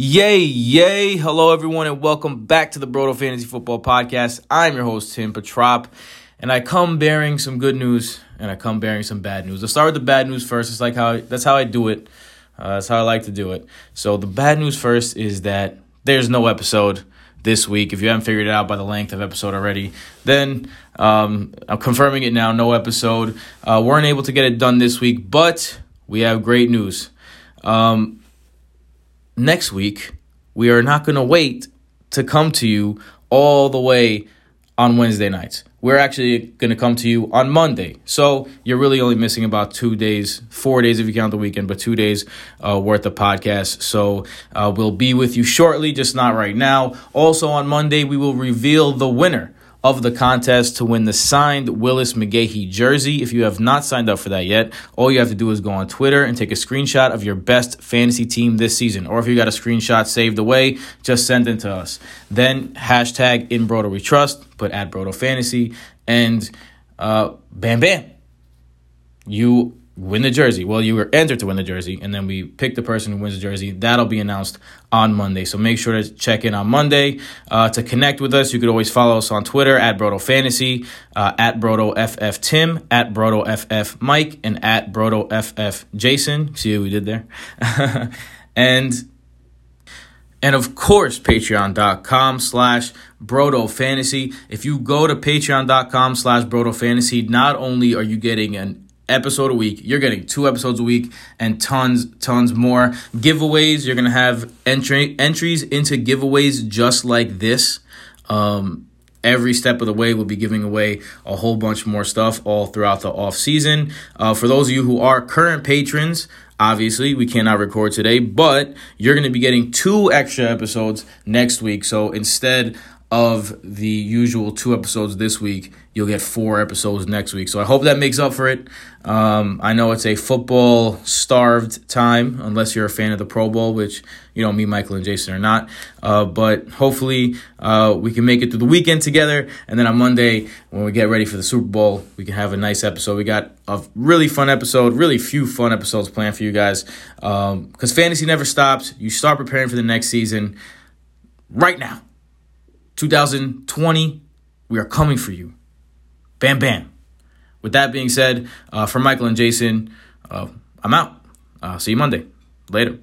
Yay, yay. Hello, everyone, and welcome back to the Broto Fantasy Football Podcast. I'm your host, Tim Petrop, and I come bearing some good news and I come bearing some bad news. I'll start with the bad news first. It's like how that's how I do it. Uh, that's how I like to do it. So, the bad news first is that there's no episode this week. If you haven't figured it out by the length of episode already, then um, I'm confirming it now. No episode. Uh, weren't able to get it done this week, but we have great news. Um, next week, we are not going to wait to come to you all the way on Wednesday nights. We're actually going to come to you on Monday. So you're really only missing about two days, four days if you count the weekend, but two days uh, worth of podcast. So uh, we'll be with you shortly, just not right now. Also on Monday, we will reveal the winner of the contest to win the signed Willis McGahee jersey. If you have not signed up for that yet, all you have to do is go on Twitter and take a screenshot of your best fantasy team this season. Or if you got a screenshot saved away, just send it to us. Then hashtag in Broto We Trust, put at Broto Fantasy, and uh, bam, bam. You win the jersey. Well, you were entered to win the jersey, and then we pick the person who wins the jersey. That'll be announced on Monday. So make sure to check in on Monday. Uh, to connect with us, you could always follow us on Twitter at Broto Fantasy, uh, at Broto FF Tim, at Broto FF Mike, and at Broto FF Jason. See what we did there? and and of course, patreon.com slash Broto Fantasy. If you go to patreon.com slash Broto Fantasy, not only are you getting an episode a week. You're getting two episodes a week and tons, tons more giveaways. You're gonna have entry entries into giveaways just like this. Um, every step of the way we'll be giving away a whole bunch more stuff all throughout the off season uh, for those of you who are current patrons obviously we cannot record today but you're going to be getting two extra episodes next week so instead of the usual two episodes this week, you'll get four episodes next week. So I hope that makes up for it. Um, I know it's a football starved time, unless you're a fan of the Pro Bowl, which, you know, me, Michael, and Jason are not. Uh, but hopefully uh, we can make it through the weekend together. And then on Monday, when we get ready for the Super Bowl, we can have a nice episode. We got a really fun episode, really few fun episodes planned for you guys. Because um, fantasy never stops. You start preparing for the next season right now. 2020, we are coming for you. Bam, bam. With that being said, uh, for Michael and Jason, uh, I'm out. Uh, see you Monday. Later.